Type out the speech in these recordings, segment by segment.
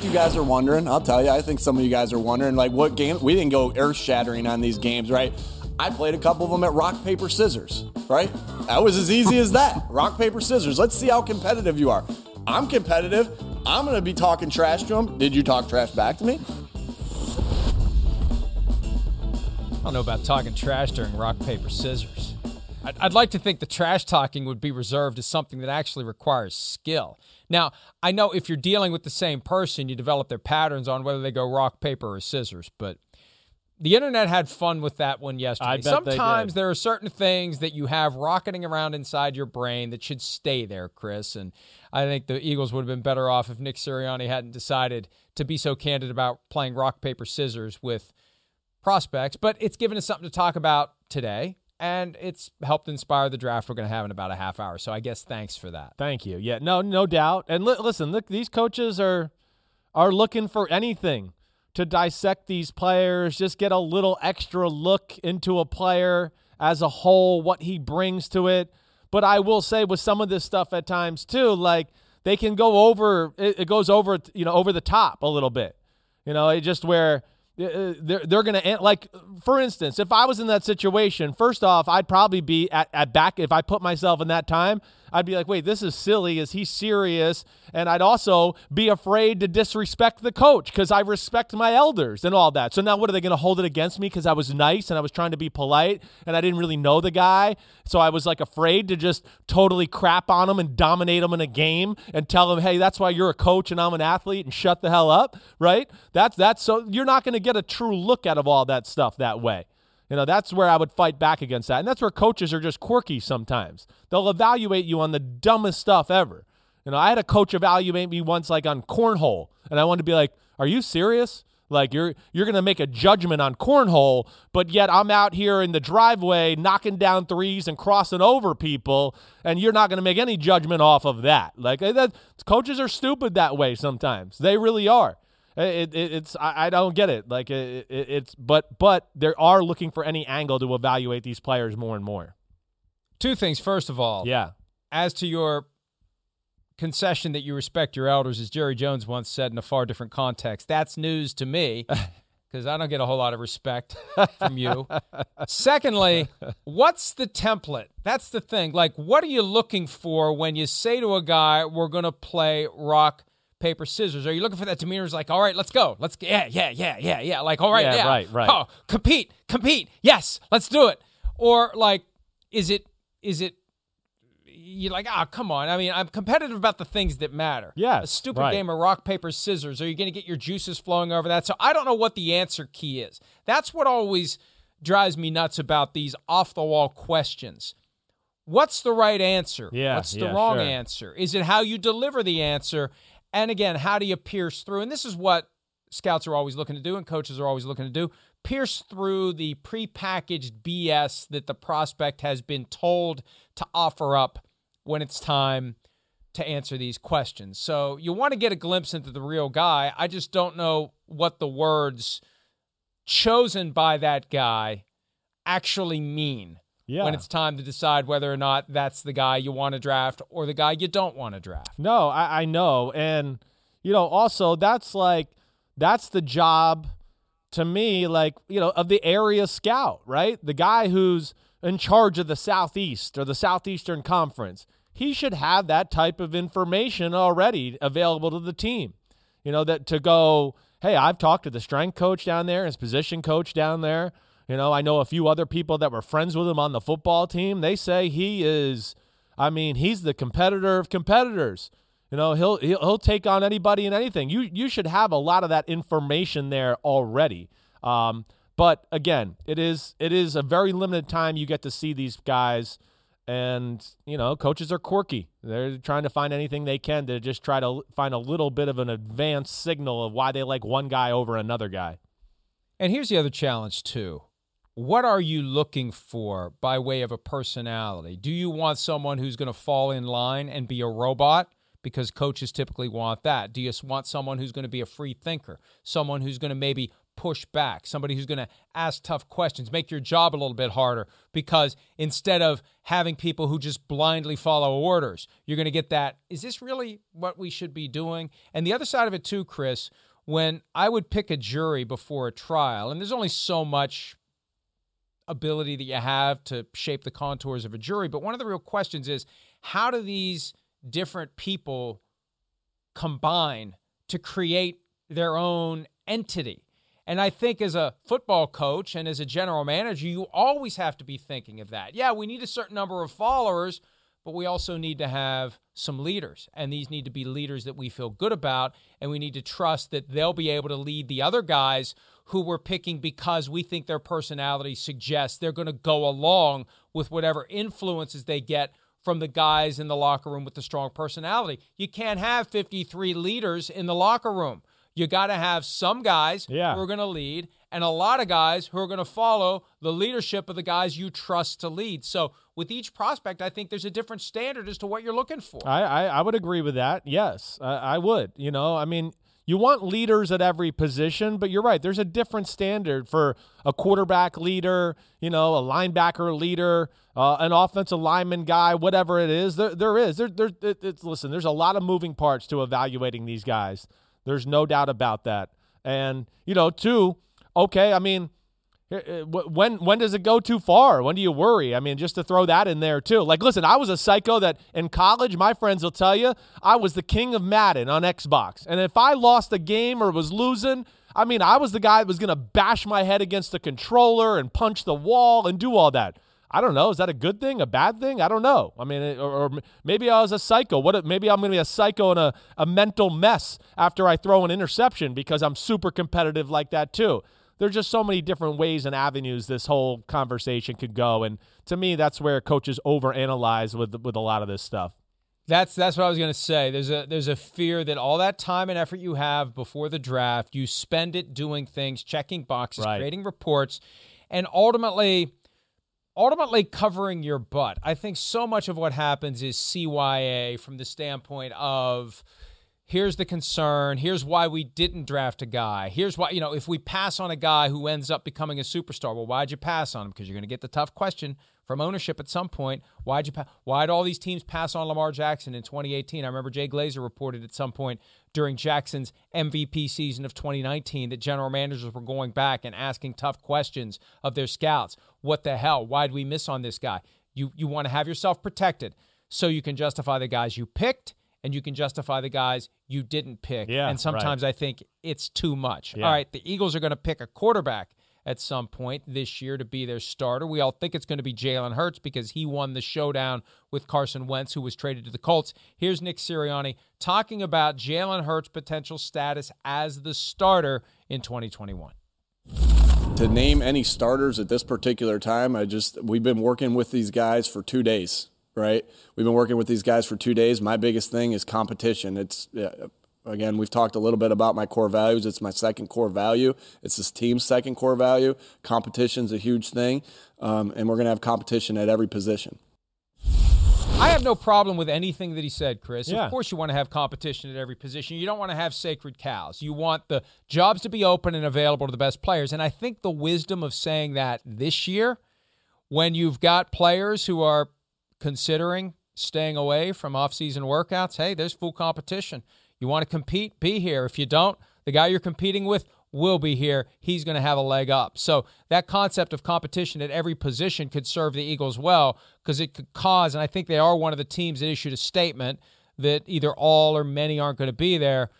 You guys are wondering, I'll tell you, I think some of you guys are wondering, like, what game? We didn't go earth shattering on these games, right? I played a couple of them at rock, paper, scissors, right? That was as easy as that. Rock, paper, scissors. Let's see how competitive you are. I'm competitive. I'm going to be talking trash to him. Did you talk trash back to me? I don't know about talking trash during rock, paper, scissors. I'd, I'd like to think the trash talking would be reserved as something that actually requires skill. Now, I know if you're dealing with the same person, you develop their patterns on whether they go rock, paper, or scissors, but the internet had fun with that one yesterday. Sometimes there are certain things that you have rocketing around inside your brain that should stay there, Chris. And I think the Eagles would have been better off if Nick Sirianni hadn't decided to be so candid about playing rock, paper, scissors with prospects. But it's given us something to talk about today. And it's helped inspire the draft we're going to have in about a half hour. So I guess thanks for that. Thank you. Yeah, no, no doubt. And li- listen, look, these coaches are are looking for anything to dissect these players, just get a little extra look into a player as a whole, what he brings to it. But I will say with some of this stuff at times too, like they can go over, it, it goes over, you know, over the top a little bit. You know, it just where Uh, uh, they're, they're going to like for instance if i was in that situation first off i'd probably be at, at back if i put myself in that time I'd be like, wait, this is silly. Is he serious? And I'd also be afraid to disrespect the coach because I respect my elders and all that. So now what are they going to hold it against me because I was nice and I was trying to be polite and I didn't really know the guy? So I was like afraid to just totally crap on him and dominate him in a game and tell him, hey, that's why you're a coach and I'm an athlete and shut the hell up, right? That's that's so you're not going to get a true look out of all that stuff that way. You know, that's where I would fight back against that. And that's where coaches are just quirky sometimes. They'll evaluate you on the dumbest stuff ever. You know, I had a coach evaluate me once like on cornhole, and I wanted to be like, "Are you serious? Like you're you're going to make a judgment on cornhole, but yet I'm out here in the driveway knocking down threes and crossing over people, and you're not going to make any judgment off of that. Like eh, that, coaches are stupid that way sometimes. They really are. It, it, it's I, I, don't get it. Like it, it's but but they are looking for any angle to evaluate these players more and more. Two things. First of all, yeah. As to your concession that you respect your elders, as Jerry Jones once said in a far different context, that's news to me. because I don't get a whole lot of respect from you. Secondly, what's the template? That's the thing. Like, what are you looking for when you say to a guy, we're going to play rock, paper, scissors? Are you looking for that demeanor? Is like, all right, let's go. Let's yeah, yeah, yeah, yeah, yeah. Like, all right, yeah, yeah. right, right. Oh, compete, compete. Yes, let's do it. Or like, is it is it you're like, ah, oh, come on. I mean, I'm competitive about the things that matter. Yeah. A stupid right. game of rock, paper, scissors. Are you going to get your juices flowing over that? So I don't know what the answer key is. That's what always drives me nuts about these off the wall questions. What's the right answer? Yeah. What's the yeah, wrong sure. answer? Is it how you deliver the answer? And again, how do you pierce through? And this is what scouts are always looking to do and coaches are always looking to do pierce through the prepackaged BS that the prospect has been told to offer up when it's time to answer these questions. So you want to get a glimpse into the real guy. I just don't know what the words chosen by that guy actually mean Yeah. when it's time to decide whether or not that's the guy you want to draft or the guy you don't want to draft? No, I, I know. And, you know, also that's like, that's the job to me, like, you know, of the area scout, right? The guy who's in charge of the Southeast or the Southeastern Conference. He should have that type of information already available to the team. You know, that to go, hey, I've talked to the strength coach down there, his position coach down there. You know, I know a few other people that were friends with him on the football team. They say he is, I mean, he's the competitor of competitors. You know, he'll he'll, take on anybody and anything. You you should have a lot of that information there already. Um, but again, it is it is a very limited time you get to see these guys, and you know, coaches are quirky. They're trying to find anything they can to just try to find a little bit of an advanced signal of why they like one guy over another guy. And here's the other challenge, too. What are you looking for by way of a personality? Do you want someone who's going to fall in line and be a robot? Because coaches typically want that. Do you want someone who's going to be a free thinker? Someone who's going to maybe push back? Somebody who's going to ask tough questions, make your job a little bit harder? Because instead of having people who just blindly follow orders, you're going to get that. Is this really what we should be doing? And the other side of it, too, Chris, when I would pick a jury before a trial, and there's only so much ability that you have to shape the contours of a jury, but one of the real questions is how do these different people combine to create their own entity? And I think as a football coach and as a general manager, you always have to be thinking of that. Yeah, we need a certain number of followers, but we also need to have some leaders. And these need to be leaders that we feel good about. And we need to trust that they'll be able to lead the other guys who we're picking because we think their personality suggests they're going to go along with whatever influences they get from the guys in the locker room with the strong personality. You can't have 53 leaders in the locker room. You got to have some guys Yeah. who are going to lead and a lot of guys who are going to follow the leadership of the guys you trust to lead. So, with each prospect, I think there's a different standard as to what you're looking for. I, I, I would agree with that. Yes, I, I would. You know, I mean, you want leaders at every position, but you're right. There's a different standard for a quarterback leader, you know, a linebacker leader, uh, an offensive lineman guy, whatever it is. There, there is. There, there. It, it's listen. There's a lot of moving parts to evaluating these guys. There's no doubt about that. And you know, two. Okay, I mean, Uh, uh, when when does it go too far? When do you worry? I mean, just to throw that in there too. Like, listen, I was a psycho that in college, my friends will tell you, I was the king of Madden on Xbox, and if I lost a game or was losing, I mean, I was the guy that was gonna bash my head against the controller and punch the wall and do all that. I don't know. Is that a good thing? A bad thing? I don't know. I mean, or, or maybe I was a psycho. What? Maybe I'm going to be a psycho and a, a mental mess after I throw an interception because I'm super competitive like that too. There's just so many different ways and avenues this whole conversation could go, and to me, that's where coaches overanalyze with with a lot of this stuff. That's that's what I was going to say. There's a there's a fear that all that time and effort you have before the draft, you spend it doing things, checking boxes, Right. creating reports, and ultimately ultimately covering your butt. I think so much of what happens is CYA from the standpoint of here's the concern, here's why we didn't draft a guy. Here's why, you know, if we pass on a guy who ends up becoming a superstar, well, why'd you pass on him? Because you're going to get the tough question from ownership at some point. Why'd you pa- why'd all these teams pass on Lamar Jackson in 2018? I remember Jay Glazer reported at some point during Jackson's MVP season of 2019 that general managers were going back and asking tough questions of their scouts. What the hell? Why'd we miss on this guy? You you want to have yourself protected so you can justify the guys you picked and you can justify the guys you didn't pick. Yeah, and sometimes I think it's too much. Yeah. All right, the Eagles are going to pick a quarterback at some point this year to be their starter. We all think it's going to be Jalen Hurts because he won the showdown with Carson Wentz, who was traded to the Colts. Here's Nick Sirianni talking about Jalen Hurts' potential status as the starter in 2021. to name any starters at this particular time, I just we've been working with these guys for two days, right? We've been working with these guys for two days. My biggest thing is competition. It's again, we've talked a little bit about my core values. It's my second core value. It's this team's second core value. Competition's a huge thing, um, and we're gonna have competition at every position. I have no problem with anything that he said, Chris. Yeah. Of course, you want to have competition at every position. You don't want to have sacred cows. You want the jobs to be open and available to the best players. And I think the wisdom of saying that this year, when you've got players who are considering staying away from off-season workouts, hey, there's full competition. You want to compete, be here. If you don't, the guy you're competing with will be here. He's going to have a leg up. So that concept of competition at every position could serve the Eagles well because it could cause, and I think they are one of the teams that issued a statement that either all or many aren't going to be there.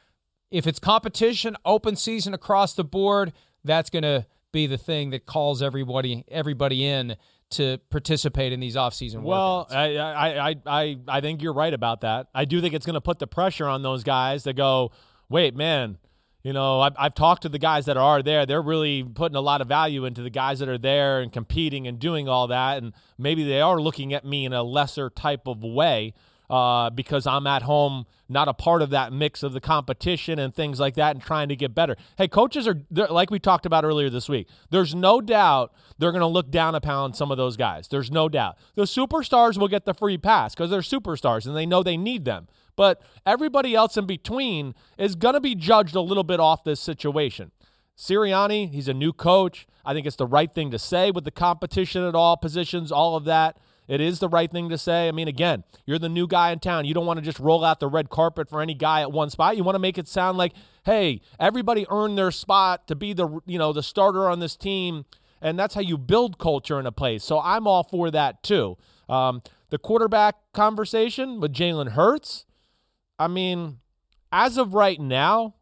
If it's competition, open season across the board, that's going to be the thing that calls everybody everybody in to participate in these offseason Well, workouts. I, I, I, I think you're right about that. I do think it's going to put the pressure on those guys to go, wait, man, you know, I've, I've talked to the guys that are there. They're really putting a lot of value into the guys that are there and competing and doing all that. And maybe they are looking at me in a lesser type of way uh, because I'm at home, not a part of that mix of the competition and things like that, and trying to get better. Hey, coaches are like we talked about earlier this week. There's no doubt they're going to look down upon some of those guys. There's no doubt. The superstars will get the free pass because they're superstars and they know they need them. But everybody else in between is going to be judged a little bit off this situation. Sirianni, he's a new coach. I think it's the right thing to say with the competition at all positions, all of that. It is the right thing to say. I mean, again, you're the new guy in town. You don't want to just roll out the red carpet for any guy at one spot. You want to make it sound like, hey, everybody earned their spot to be the you know the starter on this team, and that's how you build culture in a place. So I'm all for that too. Um, the quarterback conversation with Jalen Hurts. I mean, as of right now,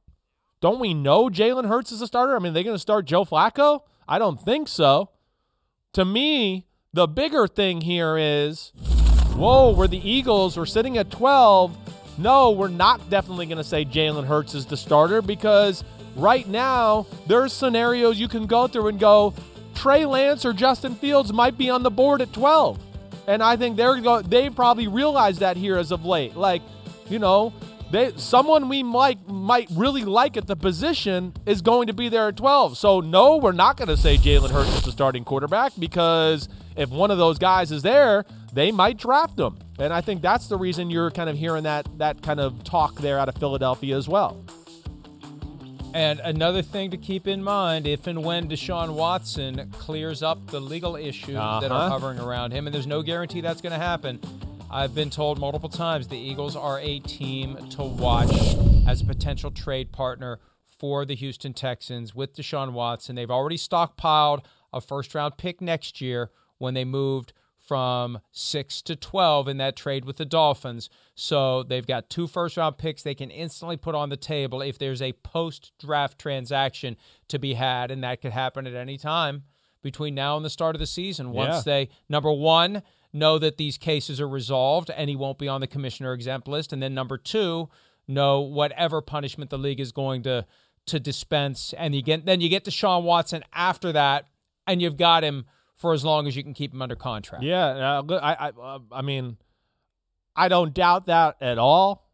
don't we know Jalen Hurts is a starter? I mean, are they going to start Joe Flacco? I don't think so. To me, the bigger thing here is whoa, we're the Eagles. We're sitting at 12. No, we're not definitely going to say Jalen Hurts is the starter because right now, there's scenarios you can go through and go, Trey Lance or Justin Fields might be on the board at 12. And I think they're go they probably realized that here as of late. Like, you know, they someone we might might really like at the position is going to be there at 12. So no, we're not going to say Jalen Hurts is the starting quarterback because if one of those guys is there, they might draft him. And I think that's the reason you're kind of hearing that that kind of talk there out of Philadelphia as well. And another thing to keep in mind if and when Deshaun Watson clears up the legal issues that are Uh-huh. hovering around him, and there's no guarantee that's going to happen. I've been told multiple times the Eagles are a team to watch as a potential trade partner for the Houston Texans with Deshaun Watson. They've already stockpiled a first round pick next year when they moved from 6 to 12 in that trade with the Dolphins. So they've got two first round picks they can instantly put on the table if there's a post draft transaction to be had, and that could happen at any time between now and the start of the season. Once Yeah. they, number one, know that these cases are resolved and he won't be on the commissioner exempt list, and then number two, know whatever punishment the league is going to to dispense, and you get then you get Deshaun Watson after that, and you've got him for as long as you can keep him under contract. Yeah, I, I, uh, I mean, I don't doubt that at all.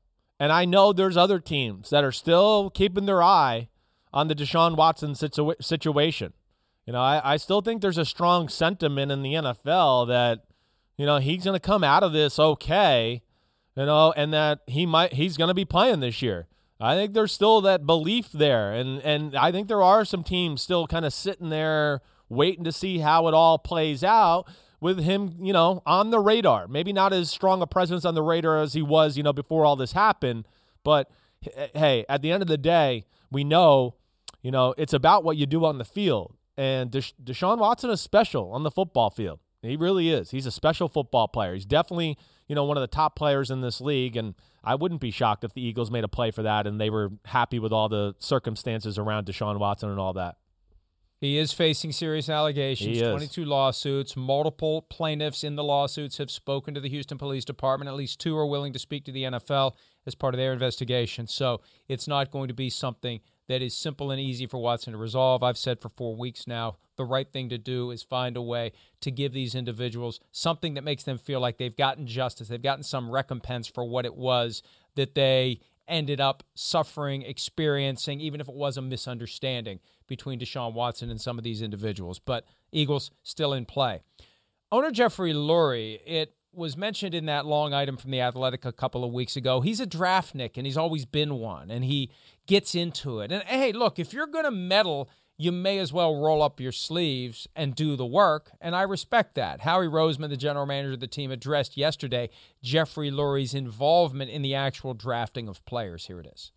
And I know there's other teams that are still keeping their eye on the Deshaun Watson situa- situation. You know, I, I still think there's a strong sentiment in the NFL that, you know, he's going to come out of this okay, you know, and that he might he's going to be playing this year. I think there's still that belief there, and and I think there are some teams still kind of sitting there waiting to see how it all plays out with him, you know, on the radar. Maybe not as strong a presence on the radar as he was, you know, before all this happened, but hey, at the end of the day, we know, you know, it's about what you do on the field. And Desha- Deshaun Watson is special on the football field. He really is. He's a special football player. He's definitely, you know, one of the top players in this league. And I wouldn't be shocked if the Eagles made a play for that and they were happy with all the circumstances around Deshaun Watson and all that. He is facing serious allegations, He is. 22 lawsuits. Multiple plaintiffs in the lawsuits have spoken to the Houston Police Department. At least two are willing to speak to the NFL as part of their investigation. So it's not going to be something that is simple and easy for Watson to resolve. I've said for four weeks now the right thing to do is find a way to give these individuals something that makes them feel like they've gotten justice, they've gotten some recompense for what it was that they ended up suffering, experiencing, even if it was a misunderstanding between Deshaun Watson and some of these individuals. But Eagles still in play. Owner Jeffrey Lurie, it was mentioned in that long item from the Athletic a couple of weeks ago. He's a draftnik, and he's always been one, and he gets into it. And hey, look, if you're going to meddle, you may as well roll up your sleeves and do the work, and I respect that. Howie Roseman, the general manager of the team, addressed yesterday Jeffrey Lurie's involvement in the actual drafting of players. Here it is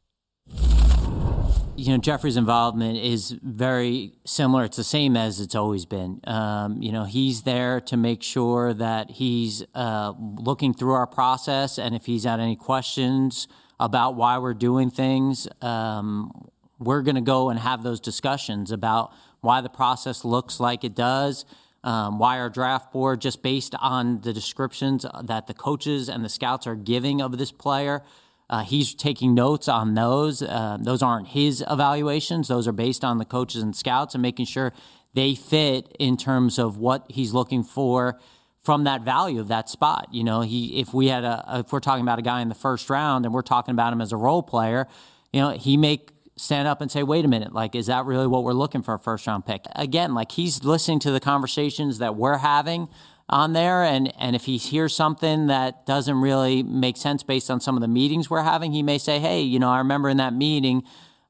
you know, Jeffrey's involvement is very similar. It's the same as it's always been. Um, you know, he's there to make sure that he's uh, looking through our process, and if he's had any questions about why we're doing things, um, we're going to go and have those discussions about why the process looks like it does. Um, why our draft board, just based on the descriptions that the coaches and the scouts are giving of this player, uh, he's taking notes on those. Uh, those aren't his evaluations; those are based on the coaches and scouts, and making sure they fit in terms of what he's looking for from that value of that spot. You know, he if we had a if we're talking about a guy in the first round and we're talking about him as a role player, you know, he may stand up and say, "Wait a minute, like is that really what we're looking for a first round pick?" Again, like he's listening to the conversations that we're having on there. And, and if he hears something that doesn't really make sense based on some of the meetings we're having, he may say, hey, you know, I remember in that meeting,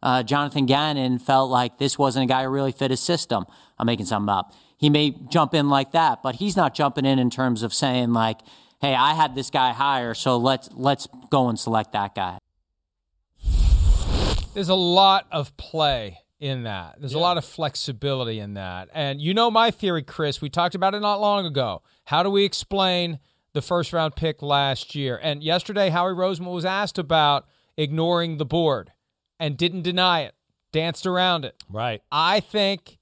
uh, Jonathan Gannon felt like this wasn't a guy who really fit his system. I'm making something up. He may jump in like that, but he's not jumping in in terms of saying like, "Hey, I had this guy higher, so let's let's go and select that guy." There's a lot of play in that. There's yeah. a lot of flexibility in that. And you know my theory, Chris. We talked about it not long ago. How do we explain the first round pick last year? And yesterday, Howie Roseman was asked about ignoring the board and didn't deny it, danced around it. Right. I think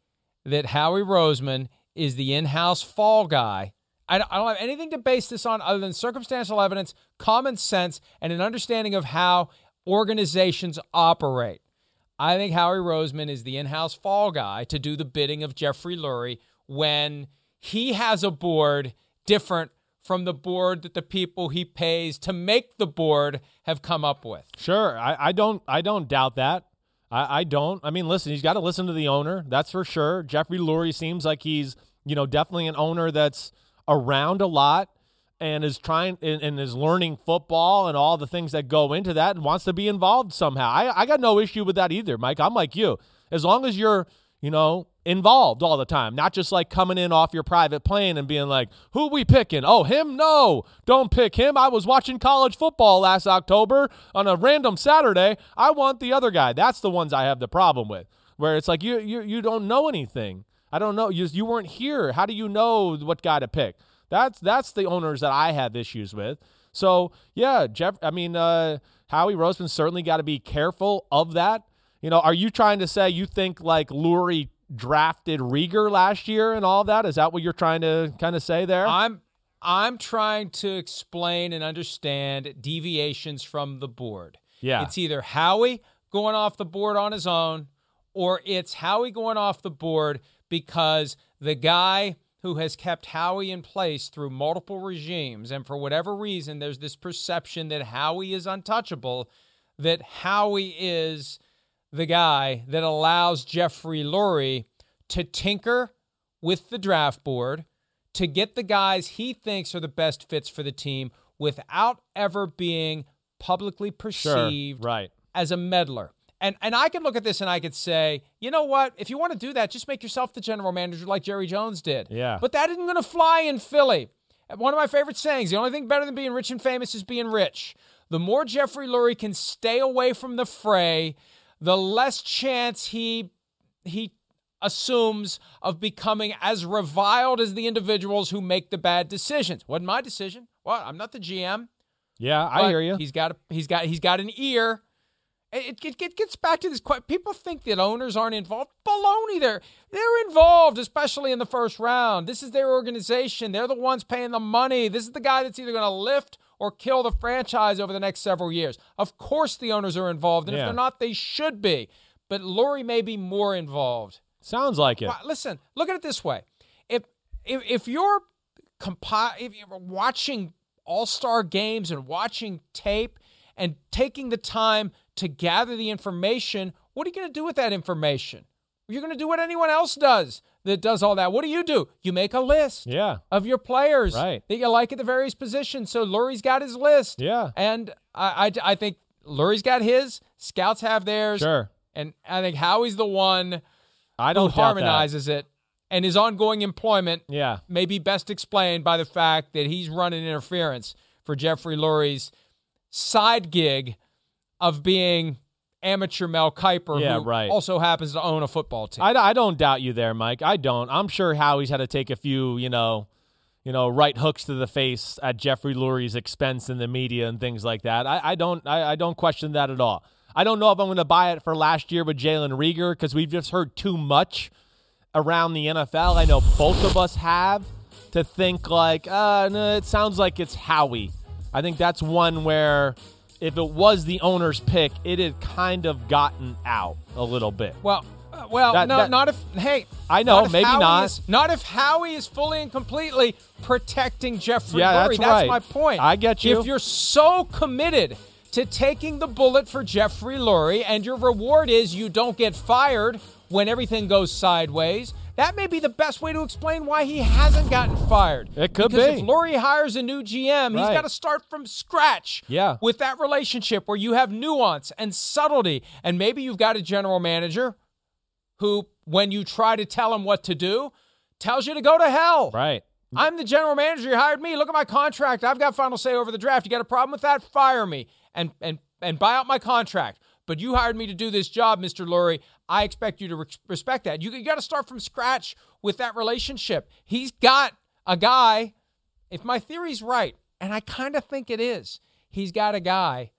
that Howie Roseman is the in house fall guy. I don't, I don't have anything to base this on other than circumstantial evidence, common sense, and an understanding of how organizations operate. I think Howie Roseman is the in house fall guy to do the bidding of Jeffrey Lurie when he has a board different from the board that the people he pays to make the board have come up with. Sure. I, I don't I don't doubt that. I, I don't. I mean, listen, he's got to listen to the owner. That's for sure. Jeffrey Lurie seems like he's, you know, definitely an owner that's around a lot and is trying and, and, is learning football and all the things that go into that and wants to be involved somehow. I, I got no issue with that either, Mike. I'm like you. As long as you're, you know, involved all the time, not just like coming in off your private plane and being like, who we picking? Oh, him? No, don't pick him. I was watching college football last October on a random Saturday. I want the other guy. That's the ones I have the problem with, where it's like you you you don't know anything. I don't know. You you weren't here. How do you know what guy to pick? That's that's the owners that I have issues with. So yeah, Jeff. I mean, uh, Howie Roseman certainly got to be careful of that. You know, are you trying to say you think like Lurie drafted Reagor last year and all of that? Is that what you're trying to kind of say there? I'm I'm trying to explain and understand deviations from the board. Yeah, it's either Howie going off the board on his own, or it's Howie going off the board because the guy who has kept Howie in place through multiple regimes. And for whatever reason, there's this perception that Howie is untouchable, that Howie is the guy that allows Jeffrey Lurie to tinker with the draft board, to get the guys he thinks are the best fits for the team without ever being publicly perceived sure, right. as a meddler. And and I can look at this and I could say, you know what? If you want to do that, just make yourself the general manager like Jerry Jones did. Yeah. But that isn't going to fly in Philly. One of my favorite sayings: the only thing better than being rich and famous is being rich. The more Jeffrey Lurie can stay away from the fray, the less chance he he assumes of becoming as reviled as the individuals who make the bad decisions. Wasn't my decision. Well, I'm not the GM. Yeah, I hear you. He's got a, he's got he's got an ear it, it, it, gets back to this. Quite people think that owners aren't involved. Baloney. They're they're involved, especially in the first round. This is their organization. They're the ones paying the money. This is the guy that's either going to lift or kill the franchise over the next several years. Of course, the owners are involved, and yeah. if they're not, they should be. But Lurie may be more involved. Sounds like it. Listen, look at it this way: if if, if you're compi- if you're watching All Star games and watching tape and taking the time to gather the information, what are you going to do with that information? You're going to do what anyone else does that does all that. What do you do? You make a list Yeah. of your players Right. that you like at the various positions. So Lurie's got his list. Yeah. And I, I, I think Lurie's got his, scouts have theirs. Sure. And I think Howie's the one I don't that. harmonizes it. And his ongoing employment Yeah. may be best explained by the fact that he's running interference for Jeffrey Lurie's side gig of being amateur Mel Kiper, Yeah, who right. also happens to own a football team. I, I don't doubt you there, Mike. I don't. I'm sure Howie's had to take a few, you know, you know, right hooks to the face at Jeffrey Lurie's expense in the media and things like that. I, I don't I, I don't question that at all. I don't know if I'm going to buy it for last year with Jalen Reagor because we've just heard too much around the NFL. I know both of us have to think like, uh, no, it sounds like it's Howie. I think that's one where if it was the owner's pick, it had kind of gotten out a little bit. Well, uh, well, That- no, that- not if. Hey, I know, if maybe Howie not. Is, not if Howie is fully and completely protecting Jeffrey Yeah, Lurie. that's That's right. my point. I get you. If you're so committed to taking the bullet for Jeffrey Lurie, and your reward is you don't get fired when everything goes sideways. That may be the best way to explain why he hasn't gotten fired. It could because be. if Lurie hires a new GM, he's got to start from scratch Yeah. with that relationship where you have nuance and subtlety. And maybe you've got a general manager who, when you try to tell him what to do, tells you to go to hell. Right. I'm the general manager. You hired me. Look at my contract. I've got final say over the draft. You got a problem with that? Fire me and and and buy out my contract. But you hired me to do this job, Mr. Lurie. I expect you to re- respect that. You, you got to start from scratch with that relationship. He's got a guy. If my theory's right, and I kind of think it is, he's got a guy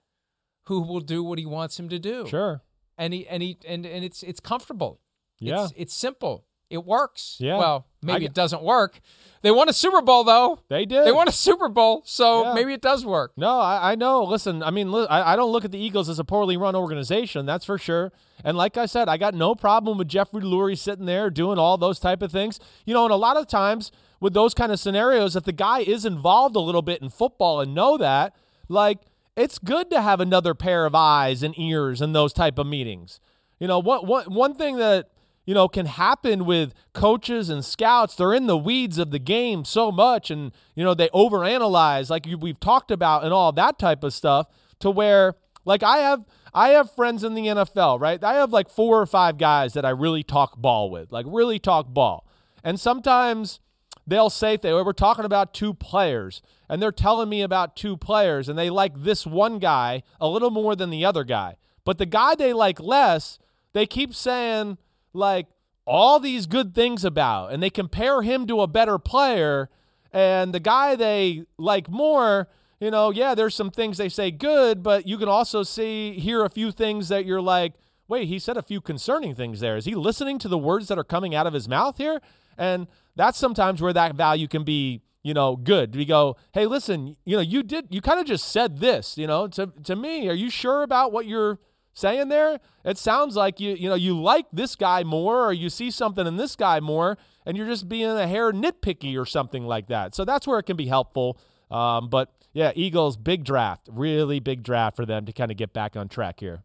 who will do what he wants him to do Sure. and he and he and, and it's it's comfortable. Yeah. It's, it's simple. It works. Yeah. Well, maybe get- it doesn't work. They won a Super Bowl though. They did. They won a Super Bowl, so Yeah. maybe it does work. No, I, I know. Listen, I mean, li- I, I don't look at the Eagles as a poorly run organization. That's for sure. And like I said, I got no problem with Jeffrey Lurie sitting there doing all those type of things. You know, and a lot of times with those kind of scenarios, if the guy is involved a little bit in football and know that, like it's good to have another pair of eyes and ears in those type of meetings. You know, one one one thing that you know can happen with coaches and scouts they're in the weeds of the game so much and you know they overanalyze like we've talked about and all that type of stuff to where like I have I have friends in the NFL, right? I have like four or five guys that I really talk ball with, like really talk ball. And sometimes they'll say they we're talking about two players and they're telling me about two players and they like this one guy a little more than the other guy. But the guy they like less, they keep saying like all these good things about and they compare him to a better player and the guy they like more you know yeah there's some things they say good but you can also see hear a few things that you're like wait he said a few concerning things there. Is he listening to the words that are coming out of his mouth here? And that's sometimes where that value can be you know good. We go hey listen you know you did you kind of just said this you know to, to me are you sure about what you're saying there it sounds like you you know you like this guy more or you see something in this guy more and you're just being a hair nitpicky or something like that so that's where it can be helpful um, but yeah eagles big draft really big draft for them to kind of get back on track here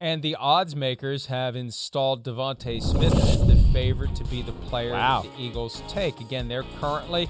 And the odds makers have installed DeVonta Smith as the favorite to be the player Wow. that the Eagles take. Again, they're currently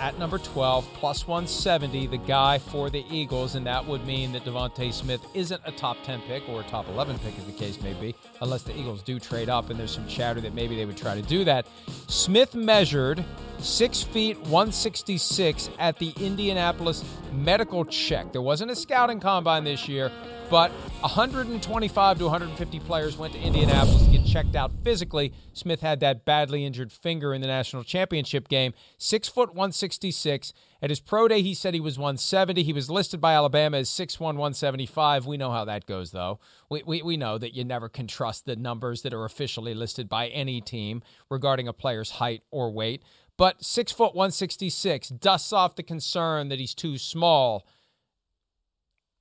at number 12, plus 170, the guy for the Eagles, and that would mean that DeVonta Smith isn't a top 10 pick or a top 11 pick, as the case may be, unless the Eagles do trade up, and there's some chatter that maybe they would try to do that. Smith measured 6 feet 166 at the Indianapolis Medical Check. There wasn't a scouting combine this year, but 125 to 150 players went to Indianapolis to get checked out physically. Smith had that badly injured finger in the national championship game. Six foot 166. At his pro day, he said he was 170. He was listed by Alabama as 6'1", 175. We know how that goes, though. We, we, we know that you never can trust the numbers that are officially listed by any team regarding a player's height or weight. But six foot 166 dusts off the concern that he's too small.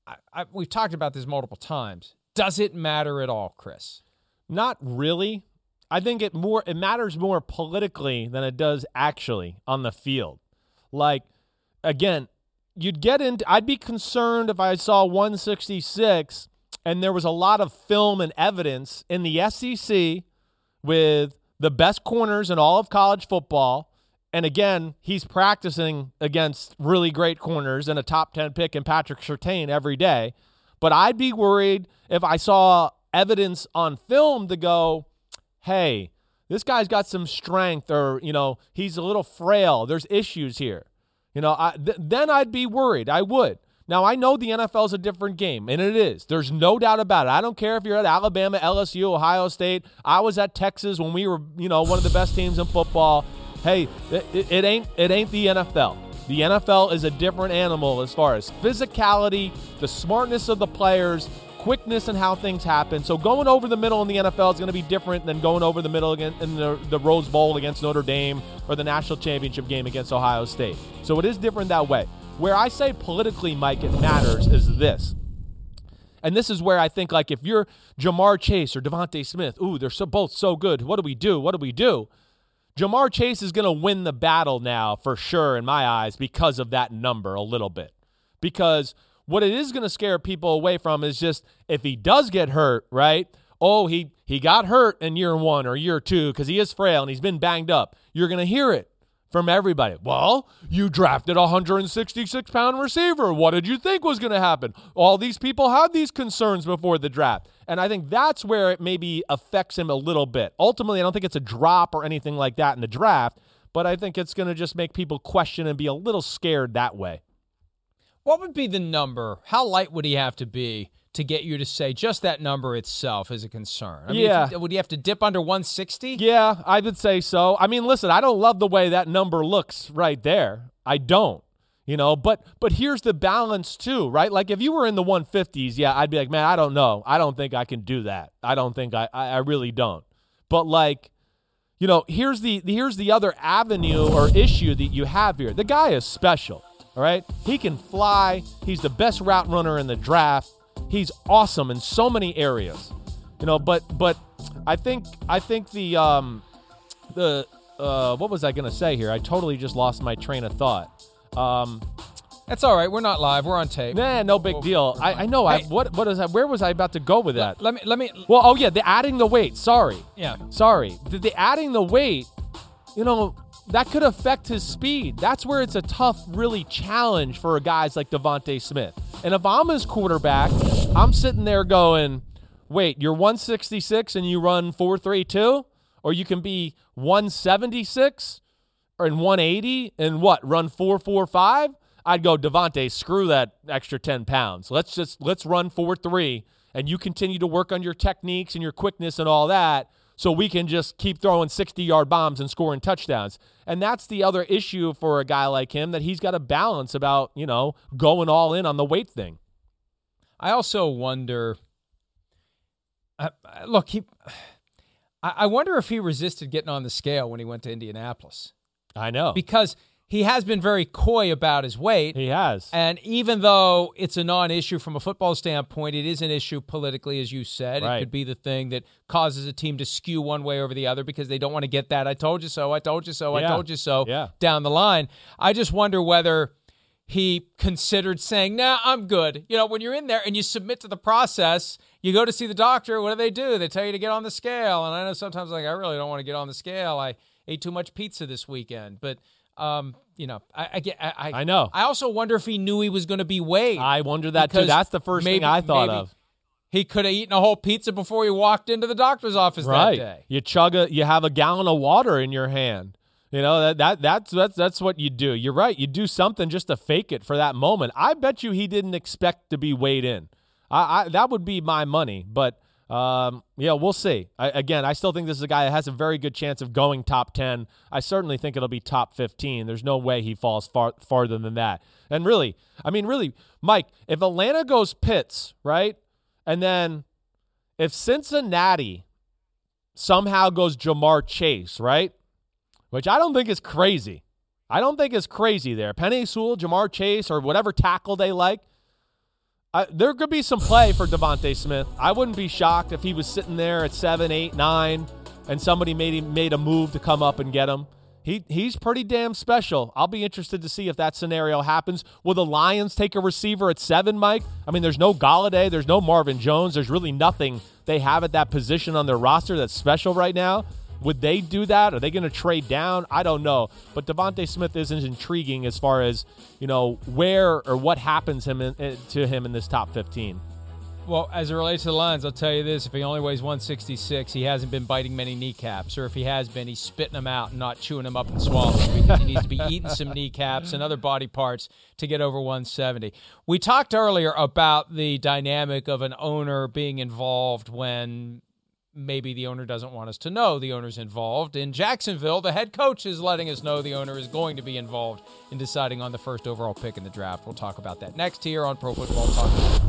I, I, we've talked about this multiple times. Does it matter at all, Chris? Not really. I think it more it matters more politically than it does actually on the field. Like again, you'd get into I'd be concerned if I saw 166 and there was a lot of film and evidence in the SEC with the best corners in all of college football. And again, he's practicing against really great corners and a top 10 pick in Patrick Surtain every day. But I'd be worried if I saw evidence on film to go, hey, this guy's got some strength or, you know, he's a little frail. There's issues here. You know, I, th- then I'd be worried. I would. Now, I know the NFL is a different game, and it is. There's no doubt about it. I don't care if you're at Alabama, LSU, Ohio State. I was at Texas when we were, you know, one of the best teams in football. Hey, it, it ain't it ain't the NFL. The NFL is a different animal as far as physicality, the smartness of the players, quickness and how things happen. So going over the middle in the NFL is going to be different than going over the middle again in the, the Rose Bowl against Notre Dame or the national championship game against Ohio State. So it is different that way. Where I say politically, Mike, it matters is this. And this is where I think, like, if you're Ja'Marr Chase or DeVonta Smith, ooh, they're so both so good. What do we do? What do we do? Ja'Marr Chase is going to win the battle now for sure, in my eyes, because of that number a little bit. Because what it is going to scare people away from is just if he does get hurt, right? Oh, he he got hurt in year one or year two because he is frail and he's been banged up. You're going to hear it from everybody. Well, you drafted a 166 pound receiver. What did you think was going to happen? All these people had these concerns before the draft. And I think that's where it maybe affects him a little bit. Ultimately, I don't think it's a drop or anything like that in the draft, but I think it's going to just make people question and be a little scared that way. What would be the number? How light would he have to be to get you to say just that number itself is a concern? I mean, yeah. would he have to dip under 160? Yeah, I would say so. I mean, listen, I don't love the way that number looks right there. I don't. You know, but but here's the balance too, right? Like if you were in the 150s, yeah, I'd be like, man, I don't know. I don't think I can do that. I don't think I I, I really don't. But like, you know, here's the here's the other avenue or issue that you have here. The guy is special. All right. He can fly. He's the best route runner in the draft. He's awesome in so many areas. You know, but but I think I think the um the uh what was I gonna say here? I totally just lost my train of thought. Um That's all right. We're not live. We're on tape. Nah, no big deal. I, I know. I what what is that? Where was I about to go with that? Let me let me Well, oh yeah, the adding the weight. Sorry, yeah. sorry. The, the adding the weight, you know, that could affect his speed. That's where it's a tough, really challenge for guys like DeVonta Smith. And if I'm his quarterback, I'm sitting there going, "Wait, you're 166 and you run 432, or you can be 176 or in 180 and what run 445." I'd go DeVonta, screw that extra 10 pounds. Let's just let's run 4-3 and you continue to work on your techniques and your quickness and all that so we can just keep throwing 60-yard bombs and scoring touchdowns. And that's the other issue for a guy like him that he's got to balance about, you know, going all in on the weight thing. I also wonder. I- look, he. I wonder if he resisted getting on the scale when he went to Indianapolis I know. because he has been very coy about his weight. he has. And even though it's a non issue from a football standpoint, it is an issue politically, as you said. Right. It could be the thing that causes a team to skew one way over the other because they don't want to get that I told you so, I told you so, Yeah. I told you so Yeah. down the line. I just wonder whether he considered saying, nah, I'm good. You know, when you're in there and you submit to the process, you go to see the doctor, what do they do? They tell you to get on the scale. And I know sometimes, like, I really don't want to get on the scale. I ate too much pizza this weekend. But, um, you know, I, I get, I, I, know. I also wonder if he knew he was going to be weighed. I wonder that too. That's the first maybe- thing I thought of. He could have eaten a whole pizza before he walked into the doctor's office right. that day. You chug a you have a gallon of water in your hand. You know that, that that's that's that's what you do. You're right. You do something just to fake it for that moment. I bet you he didn't expect to be weighed in. I, I that would be my money, but um, yeah, we'll see. I, again, I still think this is a guy that has a very good chance of going top ten. I certainly think it'll be top fifteen. There's no way he falls far farther than that. And really, I mean, really, Mike, if Atlanta goes Pitts, right, and then if Cincinnati somehow goes Ja'Marr Chase, right? Which I don't think is crazy. I don't think is crazy there. Penei Sewell, Ja'Marr Chase, or whatever tackle they like. Uh, there could be some play for DeVonta Smith. I wouldn't be shocked if he was sitting there at seven, eight, nine, and somebody made him made a move to come up and get him. He he's pretty damn special. I'll be interested to see if that scenario happens. Will the Lions take a receiver at seven, Mike? I mean, there's no Golladay, there's no Marvin Jones, there's really nothing they have at that position on their roster that's special right now. Would they do that? Are they going to trade down? I don't know. But DeVonta Smith isn't intriguing as far as you know where or what happens him in, to him in this top 15. Well, as it relates to the Lions, I'll tell you this: if he only weighs 166, he hasn't been biting many kneecaps, or if he has been, he's spitting them out and not chewing them up and swallowing. he needs to be eating some kneecaps and other body parts to get over 170. We talked earlier about the dynamic of an owner being involved when maybe the owner doesn't want us to know the owner's involved. In Jacksonville, the head coach is letting us know the owner is going to be involved in deciding on the first overall pick in the draft. We'll talk about that next here on Pro Football Talk.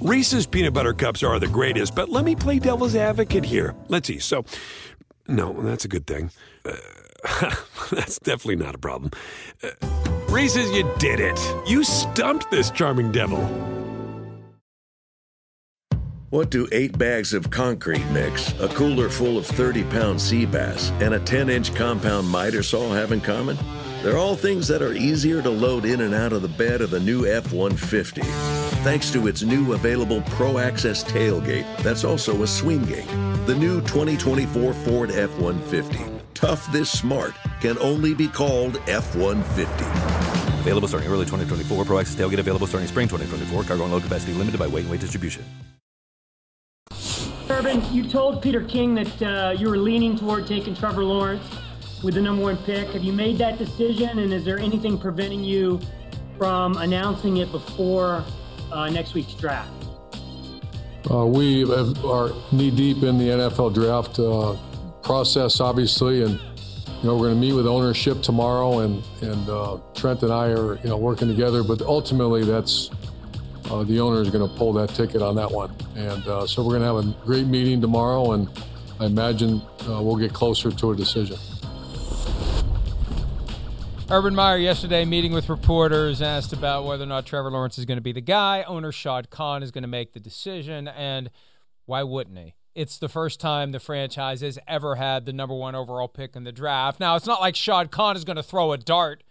Reese's peanut butter cups are the greatest, but let me play devil's advocate here. Let's see. So, no, that's a good thing. Uh, that's definitely not a problem. Uh, Reese's, you did it. You stumped this charming devil. What do eight bags of concrete mix, a cooler full of 30 pound sea bass, and a 10 inch compound miter saw have in common? They're all things that are easier to load in and out of the bed of the new F 150. Thanks to its new available Pro Access tailgate, that's also a swing gate. The new 2024 Ford F 150. Tough this smart can only be called F 150. Available starting early 2024. Pro Access tailgate available starting spring 2024. Cargo and load capacity limited by weight and weight distribution. Urban, you told Peter King that uh, you were leaning toward taking Trevor Lawrence with the number one pick. Have you made that decision, and is there anything preventing you from announcing it before uh, next week's draft? Uh, we are knee deep in the NFL draft uh, process, obviously, and you know we're going to meet with ownership tomorrow, and and uh, Trent and I are you know working together. But ultimately, that's uh, the owner is going to pull that ticket on that one, and uh, so we're going to have a great meeting tomorrow, and I imagine we'll get closer to a decision. Urban Meyer yesterday meeting with reporters asked about whether or not Trevor Lawrence is going to be the guy. Owner Shad Khan is going to make the decision, and why wouldn't he? It's the first time the franchise has ever had the number one overall pick in the draft. Now, it's not like Shad Khan is going to throw a dart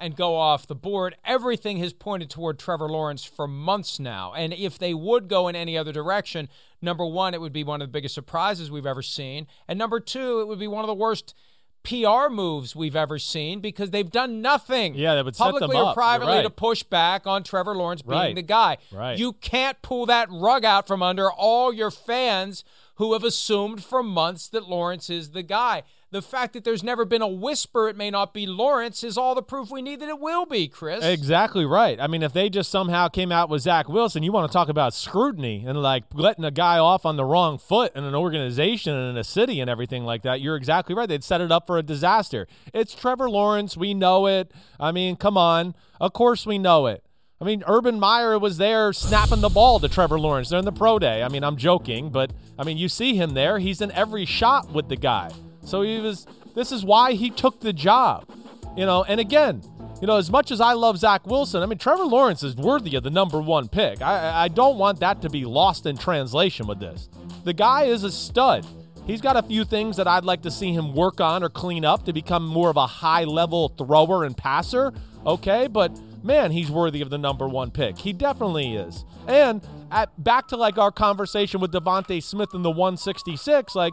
and go off the board. Everything has pointed toward Trevor Lawrence for months now. And if they would go in any other direction, number one, it would be one of the biggest surprises we've ever seen. And number two, it would be one of the worst PR moves we've ever seen because they've done nothing. Yeah, that would publicly or privately right. to push back on Trevor Lawrence being right. the guy. Right. You can't pull that rug out from under all your fans who have assumed for months that Lawrence is the guy. The fact that there's never been a whisper it may not be Lawrence is all the proof we need that it will be, Chris. Exactly right. I mean, if they just somehow came out with Zach Wilson, you want to talk about scrutiny and like letting a guy off on the wrong foot in an organization and in a city and everything like that. You're exactly right. They'd set it up for a disaster. It's Trevor Lawrence. We know it. I mean, come on. Of course we know it. I mean, Urban Meyer was there snapping the ball to Trevor Lawrence during the pro day. I mean, I'm joking, but I mean, you see him there. He's in every shot with the guy. So he was. This is why he took the job, you know. And again, you know, as much as I love Zach Wilson, I mean Trevor Lawrence is worthy of the number one pick. I, I don't want that to be lost in translation with this. The guy is a stud. He's got a few things that I'd like to see him work on or clean up to become more of a high level thrower and passer. Okay, but man, he's worthy of the number one pick. He definitely is. And at, back to like our conversation with DeVonta Smith in the 166, like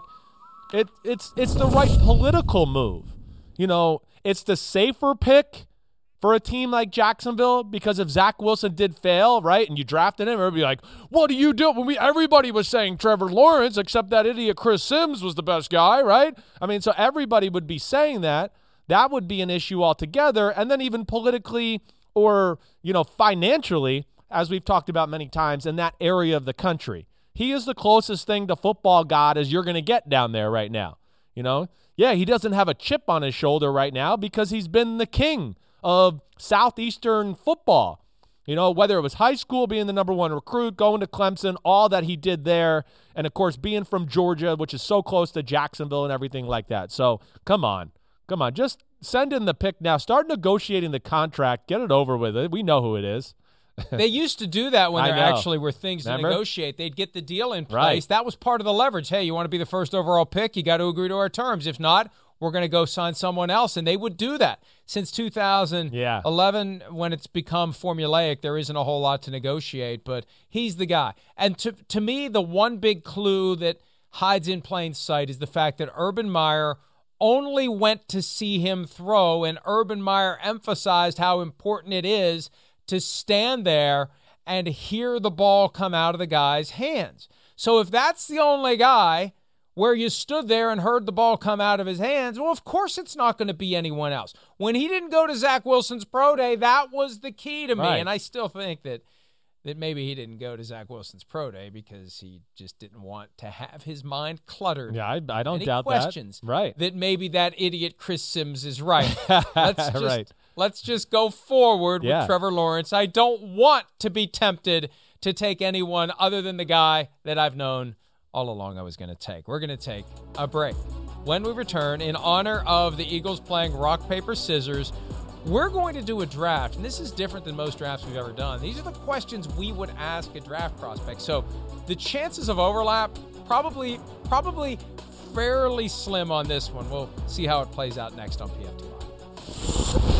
it, it's it's the right political move. You know, it's the safer pick for a team like Jacksonville because if Zach Wilson did fail, right, and you drafted him, everybody be like, "What do you do?" When we everybody was saying Trevor Lawrence, except that idiot Chris Simms was the best guy, right? I mean, so everybody would be saying that. That would be an issue altogether, and then even politically or you know financially, as we've talked about many times in that area of the country. He is the closest thing to football god as you're going to get down there right now. You know, yeah, he doesn't have a chip on his shoulder right now because he's been the king of southeastern football. You know, whether it was high school being the number one recruit, going to Clemson, all that he did there, and of course being from Georgia, which is so close to Jacksonville and everything like that. So come on, come on, just send in the pick now. Start negotiating the contract. Get it over with. It. We know who it is. they used to do that when I there know. actually were things Remember? to negotiate. They'd get the deal in place. Right. That was part of the leverage. Hey, you want to be the first overall pick? You got to agree to our terms. If not, we're going to go sign someone else. And they would do that. Since 2011, when it's become formulaic, there isn't a whole lot to negotiate, but he's the guy. And to, to me, the one big clue that hides in plain sight is the fact that Urban Meyer only went to see him throw, and Urban Meyer emphasized how important it is to stand there and hear the ball come out of the guy's hands. So if that's the only guy where you stood there and heard the ball come out of his hands, well, of course it's not going to be anyone else. When he didn't go to Zach Wilson's pro day, that was the key to me. Right. And I still think that that maybe he didn't go to Zach Wilson's pro day because he just didn't want to have his mind cluttered. Yeah, I, I don't doubt questions that. Right. that maybe that idiot Chris Simms is right. Let's just Right. Let's just go forward Yeah. with Trevor Lawrence. I don't want to be tempted to take anyone other than the guy that I've known all along I was going to take. We're going to take a break. When we return, in honor of the Eagles playing rock, paper, scissors, we're going to do a draft. And this is different than most drafts we've ever done. These are the questions we would ask a draft prospect. So the chances of overlap probably probably fairly slim on this one. We'll see how it plays out next on PFT Live.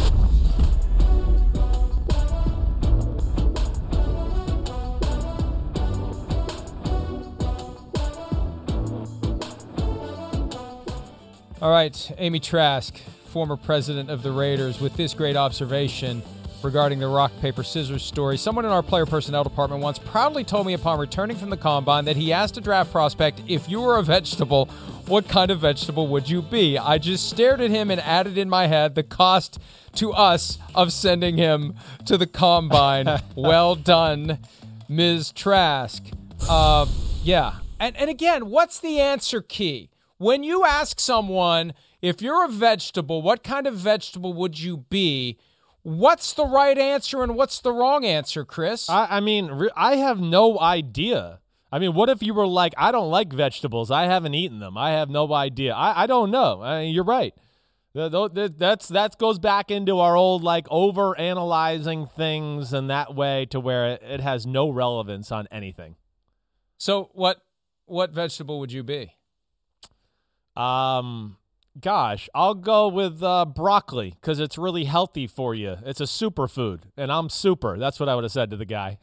All right, Amy Trask, former president of the Raiders, with this great observation regarding the rock, paper, scissors story. Someone in our player personnel department once proudly told me upon returning from the combine that he asked a draft prospect, if you were a vegetable, what kind of vegetable would you be? I just stared at him and added in my head the cost to us of sending him to the combine. well done, Ms. Trask. Uh, yeah. And, and again, what's the answer key? When you ask someone, if you're a vegetable, what kind of vegetable would you be? What's the right answer and what's the wrong answer, Chris? I, I mean, re- I have no idea. I mean, what if you were like, I don't like vegetables. I haven't eaten them. I have no idea. I, I don't know. I mean, you're right. Th- th- th- That's that goes back into our old like over analyzing things in that way to where it, it has no relevance on anything. so, what what vegetable would you be? Um, gosh, I'll go with uh, broccoli because it's really healthy for you. It's a superfood, and I'm super. That's what I would have said to the guy.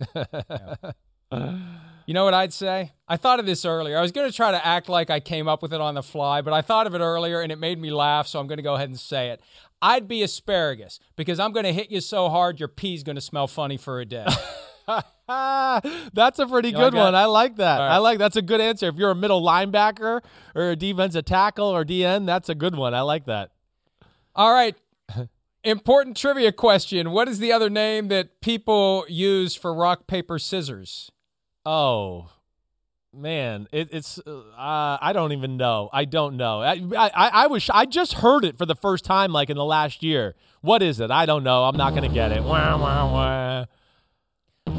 You know what I'd say? I thought of this earlier. I was going to try to act like I came up with it on the fly, but I thought of it earlier and it made me laugh, so I'm going to go ahead and say it. I'd be asparagus because I'm going to hit you so hard your pee's going to smell funny for a day. that's a pretty You good one. I like that. Right. I like that's a good answer. If you're a middle linebacker or a defensive tackle or DN, that's a good one. I like that. All right. Important trivia question. What is the other name that people use for rock, paper, scissors? Oh man, it, it's uh, I don't even know. I don't know. I, I I was I just heard it for the first time like in the last year. What is it? I don't know. I'm not gonna get it. Wah, wah, wah.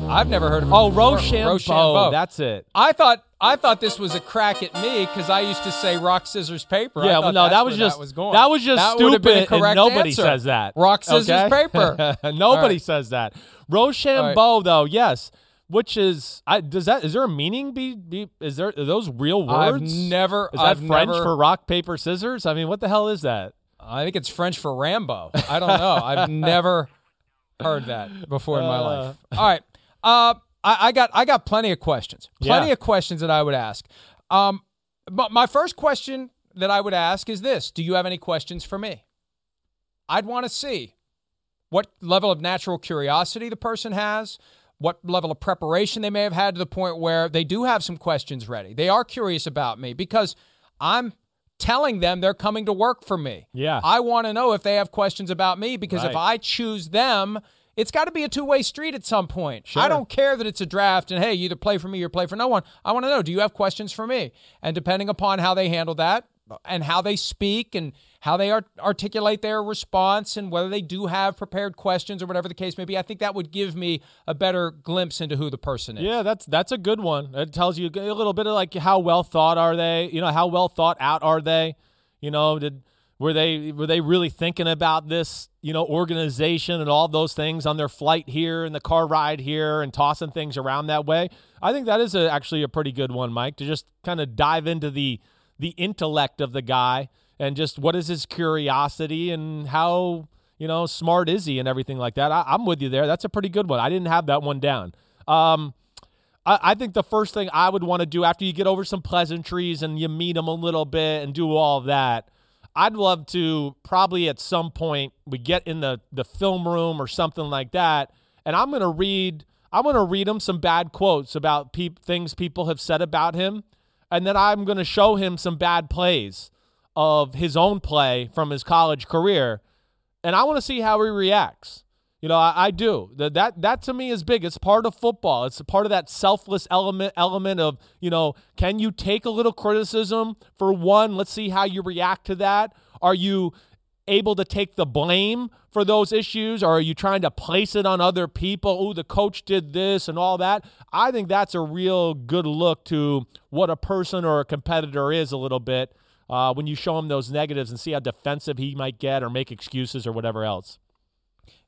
I've never heard of it. Oh, before. Rochambeau. Rochambeau. That's it. I thought I thought this was a crack at me because I used to say rock, scissors, paper. Yeah, well, no, that was just that was going. that was just That stupid. been a and correct nobody answer. says that. Rock, scissors, okay? paper. nobody right. says that. Rochambeau, though, yes. Which is, I, does that is there a meaning? Be, be is there are those real words? I've never- Is that I've French never- for rock paper scissors? I mean, what the hell is that? I think it's French for Rambo. I don't know. I've never heard that before in my uh, life. All right. Uh, I, I got I got plenty of questions. Plenty Yeah. of questions that I would ask. Um, but my first question that I would ask is this: Do you have any questions for me? I'd want to see what level of natural curiosity the person has, what level of preparation they may have had to the point where they do have some questions ready. They are curious about me because I'm telling them they're coming to work for me. Yeah. I want to know if they have questions about me because if I choose them, it's got to be a two way street at some point. Sure. I don't care that it's a draft and hey, you either play for me or play for no one. I want to know do you have questions for me? And depending upon how they handle that, and how they speak and how they art- articulate their response and whether they do have prepared questions or whatever the case may be. I think that would give me a better glimpse into who the person is. Yeah, that's that's a good one. It tells you a little bit of like how well thought are they? You know, how well thought out are they? You know, did were they were they really thinking about this, you know, organization and all those things on their flight here and the car ride here and tossing things around that way? I think that is a, actually a pretty good one, Mike, to just kind of dive into the the intellect of the guy and just what is his curiosity and how you know smart is he and everything like that. I, am with you there. That's a pretty good one. I didn't have that one down. Um, I, think the first thing I would want to do after you get over some pleasantries and you meet him a little bit and do all of that. I'd love to probably at some point we get in the the film room or something like that, and I'm to read. I'm to read him some bad quotes about pe- things people have said about him, and then I'm to show him some bad plays of his own play from his college career, and I want to see how he reacts. You know, I, I, do. That, that that to me is big. It's part of football. It's part of that selfless element element of, you know, can you take a little criticism for one? Let's see how you react to that. Are you able to take the blame for those issues or are you trying to place it on other people? Oh, the coach did this and all that. I think that's a real good look to what a person or a competitor is a little bit uh, when you show him those negatives and see how defensive he might get or make excuses or whatever else.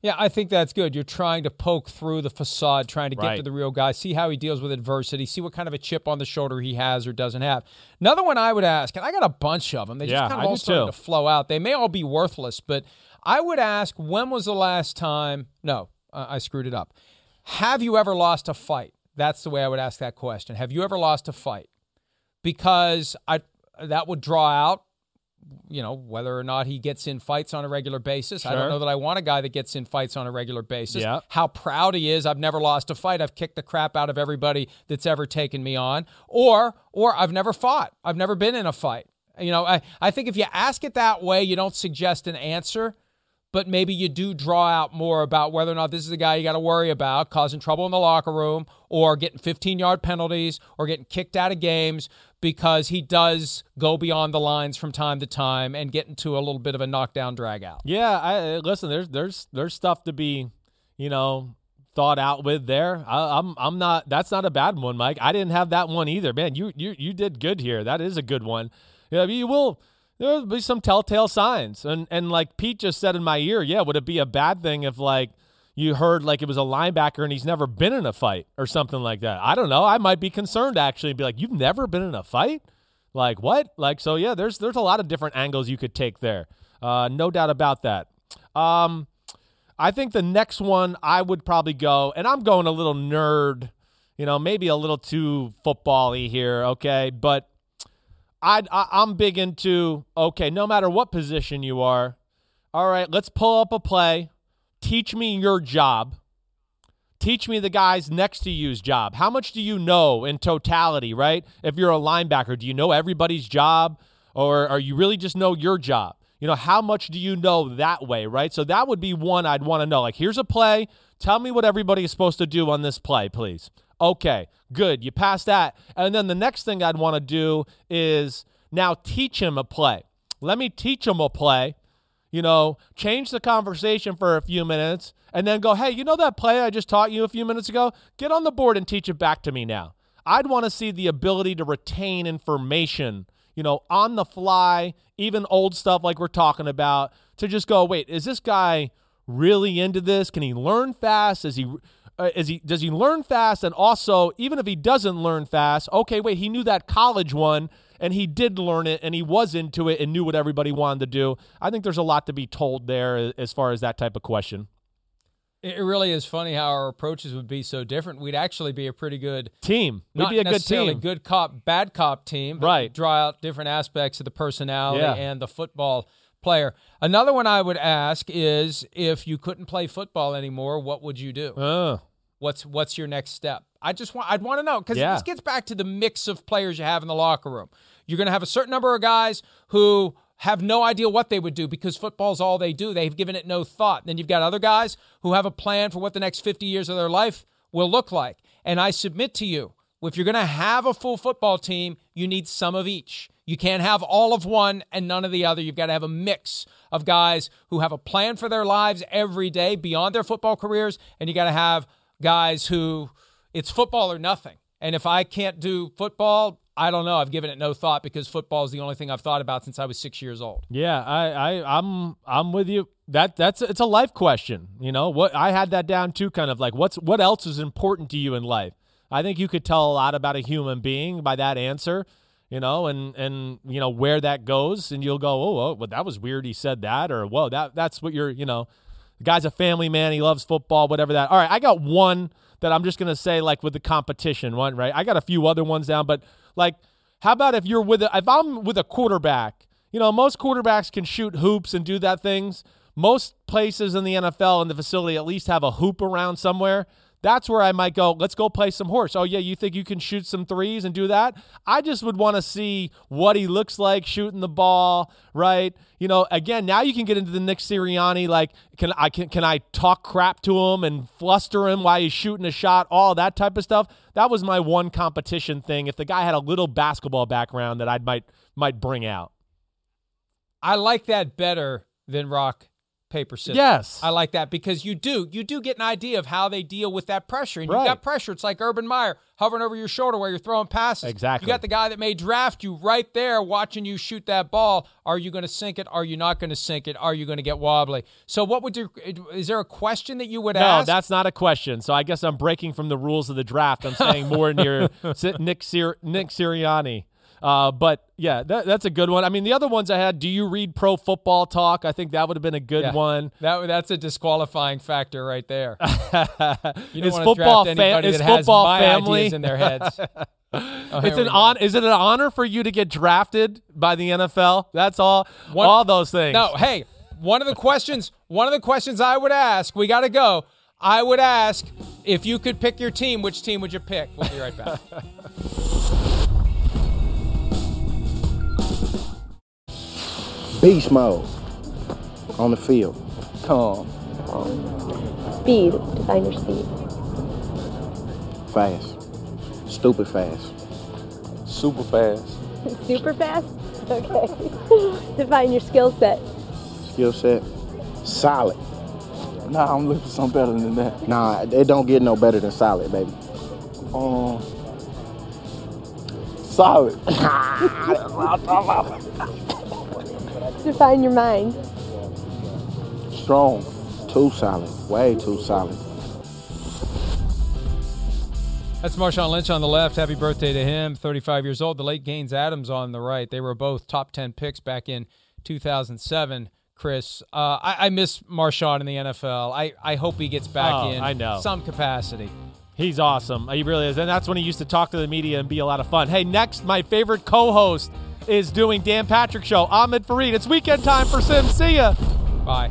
Yeah, I think that's good. You're trying to poke through the facade, trying to get right. to the real guy, see how he deals with adversity, see what kind of a chip on the shoulder he has or doesn't have. Another one I would ask, and I got a bunch of them. They yeah, just kind of I all starting to flow out. They may all be worthless, but I would ask, when was the last time? No, I screwed it up. Have you ever lost a fight? That's the way I would ask that question. Have you ever lost a fight? Because I that would draw out you know, whether or not he gets in fights on a regular basis. Sure. I don't know that I want a guy that gets in fights on a regular basis. Yeah. How proud he is. I've never lost a fight. I've kicked the crap out of everybody that's ever taken me on. Or or I've never fought. I've never been in a fight. You know, I, I think if you ask it that way, you don't suggest an answer, but maybe you do draw out more about whether or not this is the guy you got to worry about causing trouble in the locker room or getting 15 yard penalties or getting kicked out of games because he does go beyond the lines from time to time and get into a little bit of a knockdown drag out. Yeah, I listen. There's there's there's stuff to be, you know, thought out with there. I, I'm I'm not. That's not a bad one, Mike. I didn't have that one either. Man, you you you did good here. That is a good one. Yeah, you will. There'll be some telltale signs, and and like Pete just said in my ear, yeah, would it be a bad thing if like you heard like it was a linebacker and he's never been in a fight or something like that. I don't know. I might be concerned actually and be like, You've never been in a fight? Like what? Like so yeah, there's there's a lot of different angles you could take there. Uh, no doubt about that. Um, I think the next one I would probably go, and I'm going a little nerd, you know, maybe a little too football-y here, okay? But I'd, I, I'm big into, okay, no matter what position you are, all right, let's pull up a play teach me your job. Teach me the guys next to you's job. How much do you know in totality, right? If you're a linebacker, do you know everybody's job or are you really just know your job? You know, how much do you know that way, right? So that would be one I'd want to know. Like, here's a play. Tell me what everybody is supposed to do on this play, please. Okay, good. You pass that. And then the next thing I'd want to do is now teach him a play. Let me teach him a play you know, change the conversation for a few minutes and then go, hey, you know that play I just taught you a few minutes ago? Get on the board and teach it back to me now. I'd want to see the ability to retain information, you know, on the fly, even old stuff like we're talking about, to just go, wait, is this guy really into this? Can he learn fast? Is he uh, is he does he learn fast and also even if he doesn't learn fast okay wait he knew that college one and he did learn it and he was into it and knew what everybody wanted to do. I think there's a lot to be told there as far as that type of question. It really is funny how our approaches would be so different. We'd actually be a pretty good team. We'd be a good team. good cop, bad cop team. right. Draw out different aspects of the personality Yeah. and the football player. Another one I would ask is if you couldn't play football anymore, what would you do? Uh, What's what's your next step? I just want I'd want to know because Yeah. this gets back to the mix of players you have in the locker room. You're going to have a certain number of guys who have no idea what they would do because football's all they do. They've given it no thought. Then you've got other guys who have a plan for what the next 50 years of their life will look like. And I submit to you, if you're going to have a full football team, you need some of each. You can't have all of one and none of the other. You've got to have a mix of guys who have a plan for their lives every day beyond their football careers, and you got to have guys who it's football or nothing. And if I can't do football, I don't know. I've given it no thought because football is the only thing I've thought about since I was six years old. Yeah, I, I I'm I'm with you. That that's it's a life question. You know what? I had that down too. Kind of like what's what else is important to you in life? I think you could tell a lot about a human being by that answer. You know, and and you know where that goes, and you'll go, oh, oh, well, that was weird. He said that, or whoa, that that's what you're. You know, the guy's a family man. He loves football, whatever that. All right, I got one that I'm just gonna say like with the competition one, right? I got a few other ones down, but like, how about if you're with a, if I'm with a quarterback? You know, most quarterbacks can shoot hoops and do that things. Most places in the NFL in the facility at least have a hoop around somewhere. That's where I might go, let's go play some horse. Oh, yeah, you think you can shoot some threes and do that? I just would want to see what he looks like shooting the ball, right? You know, again, now you can get into the Nick Sirianni, like, can I can, can I talk crap to him and fluster him while he's shooting a shot, all that type of stuff. That was my one competition thing. If the guy had a little basketball background that I might might bring out. I like that better than rock paper scissors. Yes. I like that because you do you do get an idea of how they deal with that pressure. And Right. you got pressure. It's like Urban Meyer hovering over your shoulder while you're throwing passes. Exactly. You got the guy that may draft you right there watching you shoot that ball. Are you going to sink it? Are you not going to sink it? Are you going to get wobbly? So what would you is there a question that you would No, ask? No, that's not a question. So I guess I'm breaking from the rules of the draft. I'm saying more near Nick Sir- Nick Sirianni. Uh, but yeah, that, that's a good one. I mean, the other ones I had. Do you read Pro Football Talk? I think that would have been a good Yeah. one. That that's a disqualifying factor right there. You don't Is football draft fa- anybody is that has football my family? ideas in their heads. Oh, it's an on. Is it an honor for you to get drafted by the NFL? That's all. One- all those things. No, hey, one of the questions, one of the questions I would ask, we got to go. I would ask if you could pick your team, which team would you pick? We'll be right back. Beast mode on the field. Calm. Speed. Define your speed. Fast. Stupid fast. Super fast. Super fast? Okay. Define your skill set. Skill set. Solid. Nah, I'm looking for something better than that. Nah, it don't get no better than solid, baby. Um, solid. Define your mind. Strong. Too solid. Way too solid. That's Marshawn Lynch on the left. Happy birthday to him. 35 years old. The late Gaines Adams on the right. They were both top 10 picks back in 2007. Chris, uh, I, I miss Marshawn in the NFL. I, I hope he gets back Oh, in I know. some capacity. He's awesome. He really is. And that's when he used to talk to the media and be a lot of fun. Hey, next, my favorite co host is doing Dan Patrick Show, Ahmed Fareed. It's weekend time for Sim. See ya. Bye.